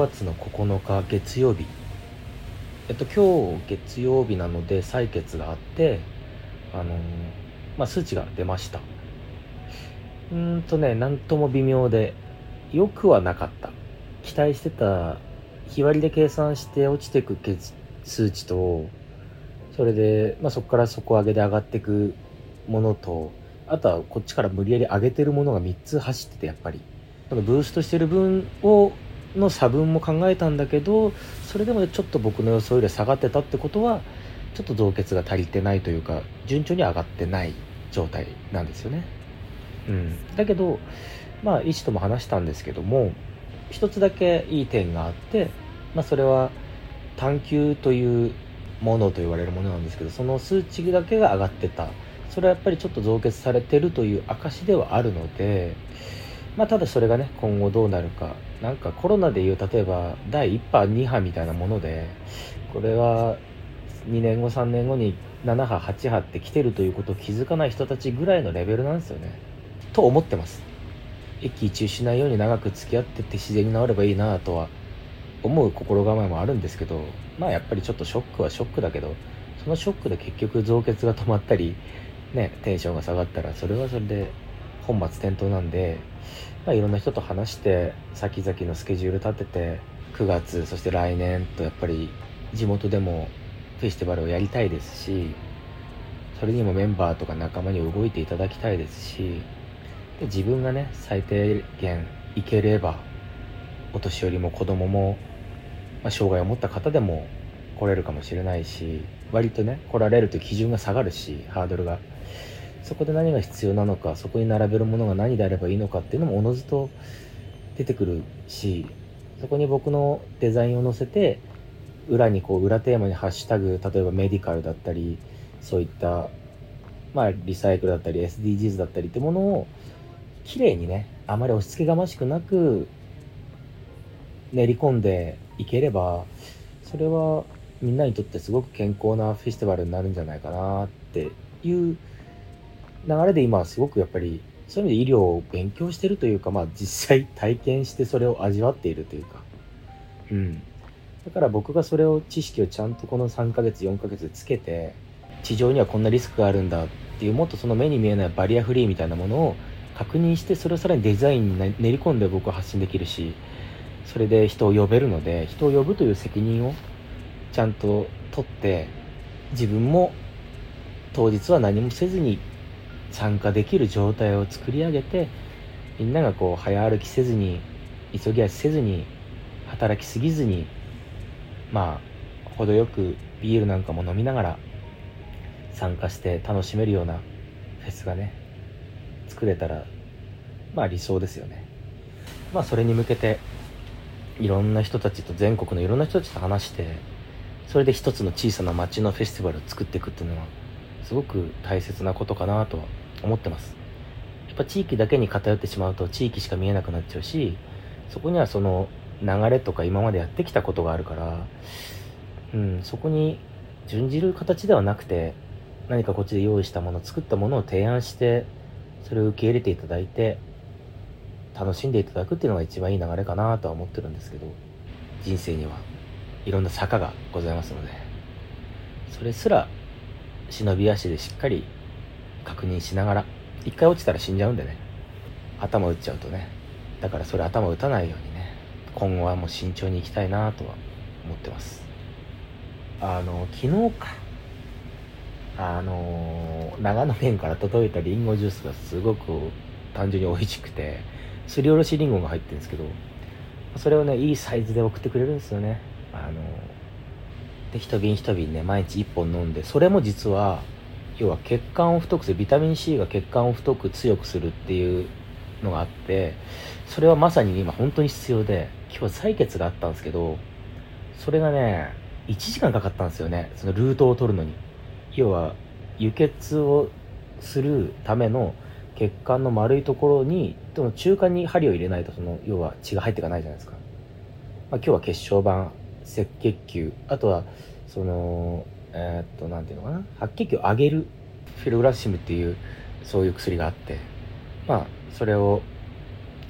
月の9日月曜日。えっと今日月曜日なので採血があってあのまあ数値が出ました。うんとねなんとも微妙でよくはなかった。期待してた日割りで計算して落ちてく血数値とそれで、まあ、そこから底上げで上がっていくものとあとはこっちから無理やり上げてるものが3つ走っててやっぱり。そのブーストしてる分をの差分も考えたんだけどそれでもちょっと僕の予想より下がってたってことはちょっと増血が足りてないというか順調に上がってない状態なんですよね。うん、だけどまあ医師とも話したんですけども一つだけいい点があって、まあ、それは探求というものと言われるものなんですけどその数値だけが上がってたそれはやっぱりちょっと増血されてるという証ではあるのでまあただそれがね今後どうなるかなんかコロナでいう例えば第1波2波みたいなものでこれは2年後3年後に7波8波って来てるということを気づかない人たちぐらいのレベルなんですよね。と思ってます。一喜一憂しないように長く付き合ってって自然に治ればいいなとは思う心構えもあるんですけどまあやっぱりちょっとショックはショックだけどそのショックで結局増血が止まったりねテンションが下がったらそれはそれで本末転倒なんで、まあ、いろんな人と話して先々のスケジュール立てて9月そして来年とやっぱり地元でもフェスティバルをやりたいですしそれにもメンバーとか仲間に動いていただきたいですしで自分がね最低限いければお年寄りも子供も、まあ、障害を持った方でも来れるかもしれないし割とね来られるという基準が下がるしハードルが。そこで何が必要なのかそこに並べるものが何であればいいのかっていうのもおのずと出てくるしそこに僕のデザインを載せて裏にこう裏テーマにハッシュタグ例えばメディカルだったりそういったまあリサイクルだったり SDGs だったりってものを綺麗にねあまり押し付けがましくなく練り込んでいければそれはみんなにとってすごく健康なフェスティバルになるんじゃないかなっていう流れで今はすごくやっぱりそういう意味で医療を勉強してるというか、まあ実際体験してそれを味わっているというか、うん。だから僕がそれを、知識をちゃんとこの3ヶ月、4ヶ月つけて、地上にはこんなリスクがあるんだっていう、もっとその目に見えないバリアフリーみたいなものを確認して、それをさらにデザインに練り込んで僕は発信できるし、それで人を呼べるので、人を呼ぶという責任をちゃんと取って、自分も当日は何もせずに参加できる状態を作り上げてみんながこう早歩きせずに急ぎ足せずに働きすぎずにまあ程よくビールなんかも飲みながら参加して楽しめるようなフェスがね作れたらまあ理想ですよね。まあそれに向けていろんな人たちと全国のいろんな人たちと話してそれで一つの小さな街のフェスティバルを作っていくっていうのはすごく大切なことかなとは思ってます。やっぱ地域だけに偏ってしまうと地域しか見えなくなっちゃうしそこにはその流れとか今までやってきたことがあるからうんそこに準じる形ではなくて何かこっちで用意したもの作ったものを提案してそれを受け入れていただいて楽しんでいただくっていうのが一番いい流れかなとは思ってるんですけど人生には。いろんな坂がございますので。それすら忍び足でしっかり確認しながら一回落ちたら死んじゃうんでね。頭打っちゃうとね。だからそれ頭打たないようにね。今後はもう慎重にいきたいなとは思ってます。あの昨日か。あの長野県から届いたリンゴジュースがすごく単純に美味しくてすりおろしりんごが入ってるんですけどそれをねいいサイズで送ってくれるんですよね。あので一瓶一瓶ね毎日1本飲んでそれも実は要は血管を太くするビタミン C が血管を太く強くするっていうのがあってそれはまさに今本当に必要で今日採血があったんですけどそれがね1時間かかったんですよねそのルートを取るのに。要は輸血をするための血管の丸いところにでも中間に針を入れないとその要は血が入っていかないじゃないですか、まあ、今日は血小板赤血球あとはそのえー、っと何ていうのかな？白血球を上げるフィルグラッシムっていうそういう薬があってまあそれを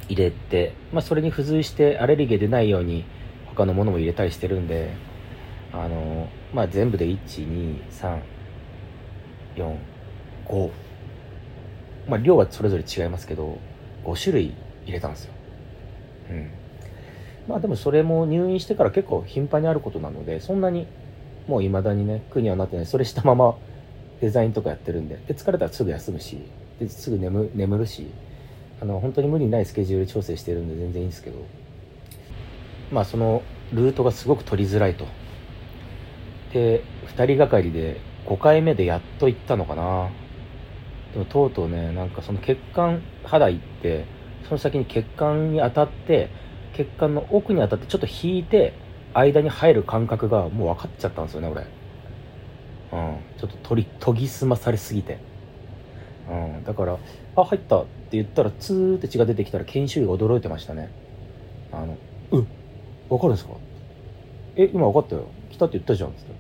入れて、まあ、それに付随してアレルギー出ないように他のものも入れたりしてるんであのまあ全部で1234 5まあ量はそれぞれ違いますけど5種類入れたんですよ。うん。まあでもそれも入院してから結構頻繁にあることなのでそんなにもう未だにね苦にはなってない。それしたままデザインとかやってるんで。で疲れたらすぐ休むし。ですぐ眠眠るし。あの本当に無理ないスケジュール調整してるんで全然いいんですけど。まあそのルートがすごく取りづらいと。で2人がかりで5回目でやっと行ったのかな。でもとうとうねなんかその血管肌行ってその先に血管に当たって血管の奥に当たってちょっと引いて間に入る感覚がもう分かっちゃったんですよね俺。うん。ちょっと取り研ぎ澄まされすぎて。うん。だから「あ入った」って言ったらツーって血が出てきたら研修医が驚いてましたね。あの「うん分かるんですか?」え今分かったよ。来たって言ったじゃん」っつって。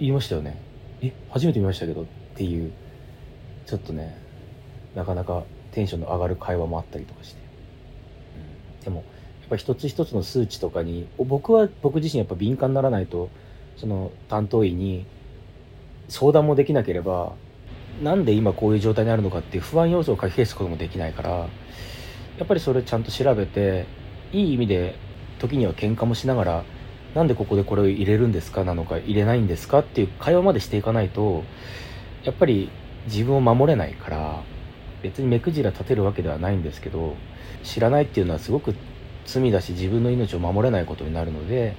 言いましたよねえ初めて見ましたけどっていう。ちょっとねなかなかテンションの上がる会話もあったりとかして、うん、でもぱ一つ一つの数値とかに僕は僕自身やっぱ敏感にならないとその担当医に相談もできなければなんで今こういう状態にあるのかっていう不安要素を書き消すこともできないからやっぱりそれちゃんと調べていい意味で時には喧嘩もしながらなんでここでこれを入れるんですかなのか入れないんですかっていう会話までしていかないとやっぱり自分を守れないから別に目くじら立てるわけではないんですけど知らないっていうのはすごく罪だし自分の命を守れないことになるので、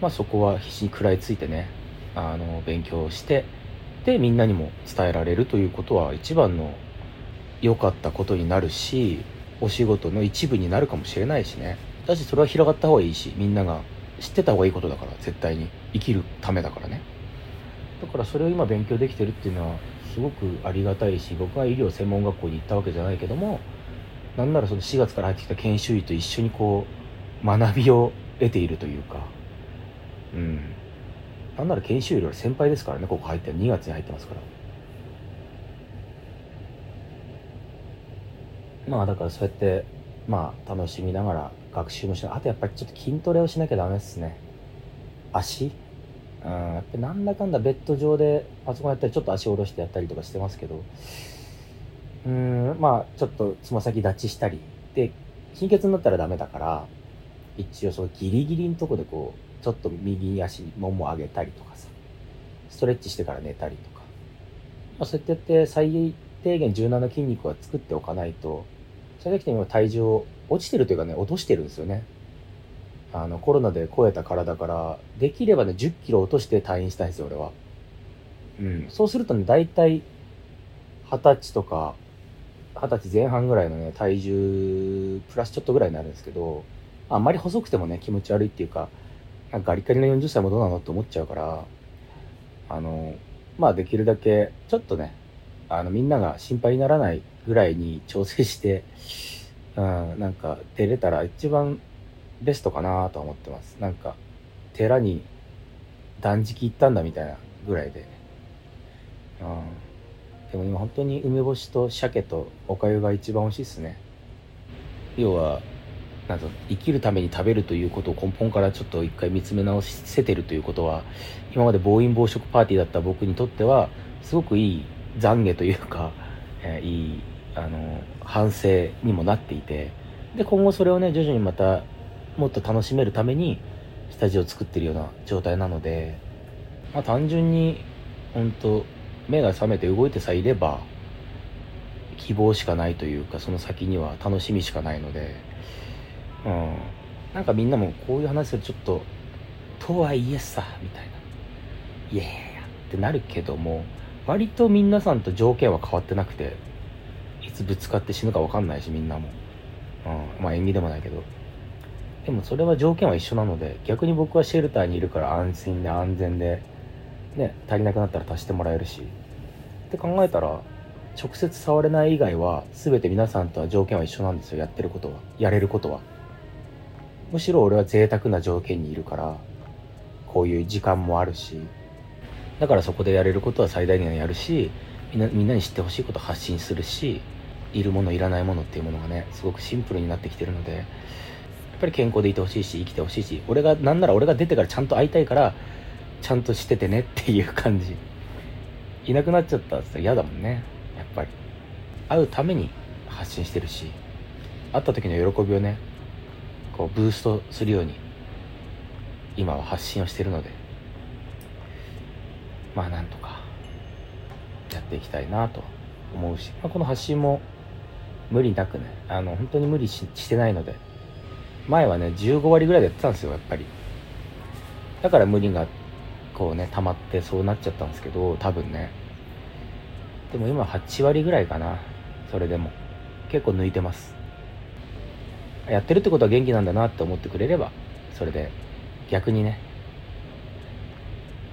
まあ、そこは必死に食らいついてねあの勉強してでみんなにも伝えられるということは一番の良かったことになるしお仕事の一部になるかもしれないしね。だしそれは広がった方がいいしみんなが知ってた方がいいことだから絶対に生きるためだからね。だからそれを今勉強できてるっていうのはすごくありがたいし僕は医療専門学校に行ったわけじゃないけどもなんならその4月から入ってきた研修医と一緒にこう学びを得ているというか。うん。なんなら研修医より先輩ですからねここ入って2月に入ってますから。まあだからそうやってまあ楽しみながら学習もしなあとやっぱりちょっと筋トレをしなきゃダメですね。足？うん。やっぱなんだかんだベッド上でパソコンやったりちょっと足下ろしてやったりとかしてますけど。うんまあちょっとつま先立ちしたりで貧血になったらダメだから一応そのギリギリのとこでこうちょっと右足もも上げたりとかさストレッチしてから寝たりとか、まあ、そうやってやって最低限柔軟な筋肉は作っておかないとそれだけで今体重落ちてるというかね落としてるんですよね。あのコロナで超えた体からできればね1 0キロ落として退院したいんですよ俺は。うん。そうするとね大体二十歳とか二十歳前半ぐらいのね体重プラスちょっとぐらいになるんですけどあんまり細くてもね気持ち悪いっていうかなんかガリガリの40歳もどうなのって思っちゃうからあのまあできるだけちょっとねあのみんなが心配にならないぐらいに調整してうん、なんか出れたら一番ベストかなと思ってます。なんか寺に断食行ったんだみたいなぐらいで、うん、でも今本当に梅干しと鮭とおかゆが一番美味しいっすね。要はなん生きるために食べるということを根本からちょっと一回見つめ直せてるということは今まで暴飲暴食パーティーだった僕にとってはすごくいい懺悔というか、えー、いいあの反省にもなっていてで今後それをね徐々にまたもっと楽しめるためにスタジオを作ってるような状態なので、まあ、単純に本当目が覚めて動いてさえいれば希望しかないというかその先には楽しみしかないので、うん、なんかみんなもこういう話するちょっととはいえさみたいな。いやいやいやってなるけども割と皆さんと条件は変わってなくていつぶつかって死ぬか分かんないしみんなも、うん、まあ縁起でもないけど。でもそれは条件は一緒なので逆に僕はシェルターにいるから安心で安全でね足りなくなったら足してもらえるし。って考えたら直接触れない以外は全て皆さんとは条件は一緒なんですよ。やってることは。やれることは。むしろ俺は贅沢な条件にいるからこういう時間もあるしだからそこでやれることは最大限やるしみんなみんなに知ってほしいこと発信するしいるものいらないものっていうものがねすごくシンプルになってきてるのでやっぱり健康でいてほしいし生きてほしいし俺がなんなら俺が出てからちゃんと会いたいからちゃんとしててねっていう感じ。いなくなっちゃったって嫌だもんね。やっぱり。会うために発信してるし。会った時の喜びをねこうブーストするように今は発信をしてるので。まあなんとかやっていきたいなと思うし、まあ、この発信も無理なくねあの本当に無理してないので。前はね15割ぐらいでやってたんですよやっぱり。だから無理があって。こうね溜まってそうなっちゃったんですけど多分ね。でも今8割ぐらいかな。それでも。結構抜いてます。やってるってことは元気なんだなって思ってくれればそれで。逆にね。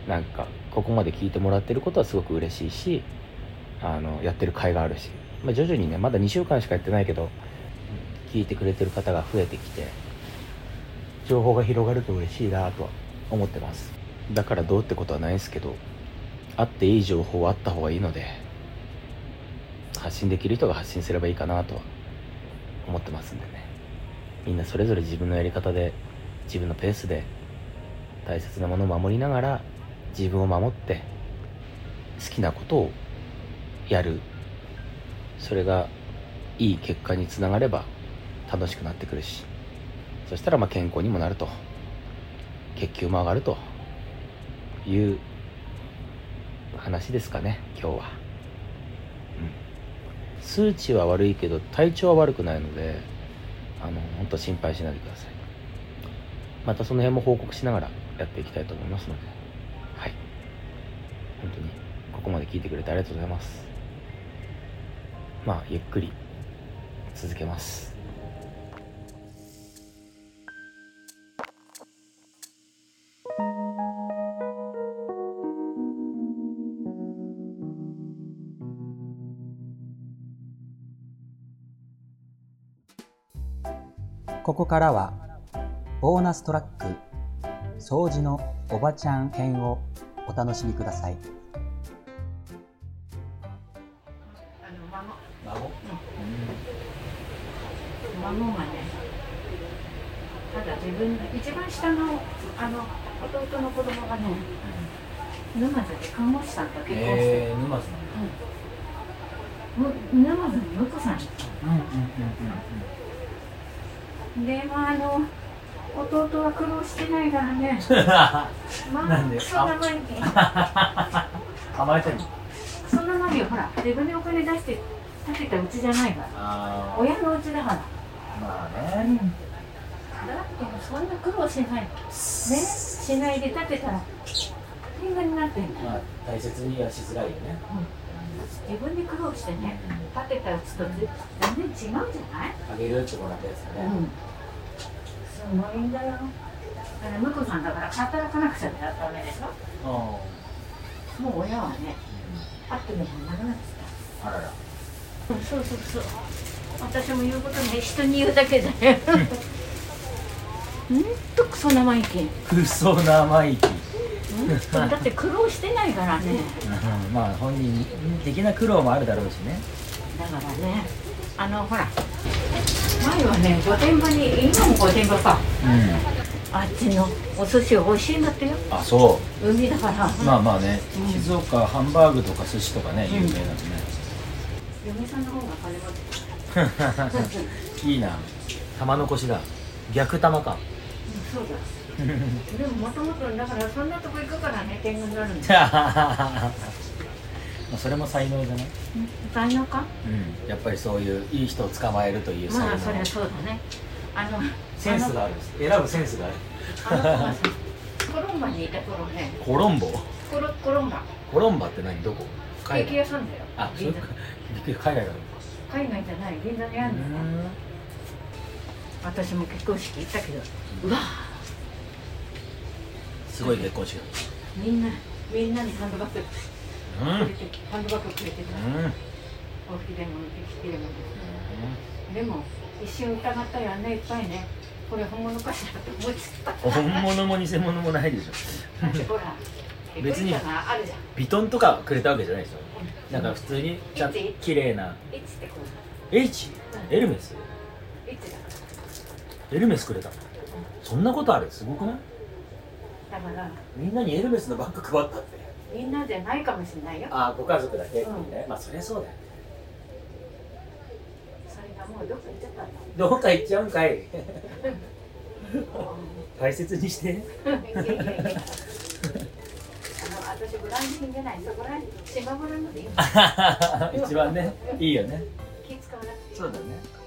なんかここまで聞いてもらってることはすごく嬉しいしあのやってる甲斐があるし、まあ、徐々にねまだ2週間しかやってないけど聞いてくれてる方が増えてきて情報が広がると嬉しいなとは思ってます。だからどうってことはないですけどあっていい情報はあった方がいいので発信できる人が発信すればいいかなとは思ってますんでね。みんなそれぞれ自分のやり方で自分のペースで大切なものを守りながら自分を守って好きなことをやる。それがいい結果につながれば楽しくなってくるし。そしたらま健康にもなると。血球も上がると。いう話ですかね今日は、うん、数値は悪いけど体調は悪くないのであの本当心配しないでください。またその辺も報告しながらやっていきたいと思いますので。はい。本当にここまで聞いてくれてありがとうございます。まあゆっくり続けます。ここからはボーナストラック掃除のおばちゃん編をお楽しみください。孫。孫がねただ自分一番下のあの弟の子供がね沼津で看護師さんと結婚して、えー、沼津なん沼津の婿さんうんうんうんでまああの弟は苦労してないからね。まあそんな前に。甘えてるの？そんな前にほら自分でお金出して建てたうちじゃないから。あ親のうちだから。まあね。うんだってそんな苦労しない。ねしないで建てたら天狗になってんだよ、まあ大切にはしづらいよね自分で苦労してね建てたうちと全然違うじゃない？あげるってもらったやつだね、うん。すごいんだよ。だから婿さんだから働かなくちゃダメでしょ？あもう親はねあってもなくなってああらら。たうんそうそうそう。私も言うことね人に言うだけで。ほんとクソ生意気。クソ生意気だって苦労してないからね。うん。まあ本人的な苦労もあるだろうしね。だからね。あのほら。前はね御殿場に今も御殿場か。うん。あっちのお寿司美味しいんだってよ。あそ海だから。うまあまあね、うん。静岡ハンバーグとか寿司とかね有名だもんね、嫁さんの方が金持ってるいいな。玉残しだ。逆玉か。そうだでももともとだからそんなとこ行くからね天狗になるんだ まあそれも才能じゃない？才能か？うん。やっぱりそういういい人を捕まえるという才能、まあそりゃそうだね。あのセンスがあるんです。選ぶセンスがある。あのコロンバにいた頃ね。コロンボ？コロコロンバ。コロンバって何？どこ？ケーキ屋さんだよ。あそうか海外だ海外じゃない。銀座にあるんだよ。私も結婚式行ったけどうわすごい結婚式だみんなみんなにハンドバッグうんハンドバッグくれてたうんうんコーヒーでもテキーでもでも一瞬疑ったよねいっぱいねこれ本物かしらって思いつった本物も偽物もないでしょほら別にエコリカがあるじゃんビトンとかくれたわけじゃないでしょなんか普通にちゃん。と綺麗なエッチってこう H エルメス。エルメスくれた。のそんなことある？すごくない？だからみんなにエルメスのバッグ配ったって。みんなじゃないかもしれないよ。ああご家族だけってうん。ね、まあそりゃそうだよね。それがもうどっか行っちゃったんだどっか行っちゃうんかい。うん。大切にして。いやいやいやあの私ブランド品じゃないそこら島ブランドでいい。一番ねいいよね。気使わなくていい。そうだね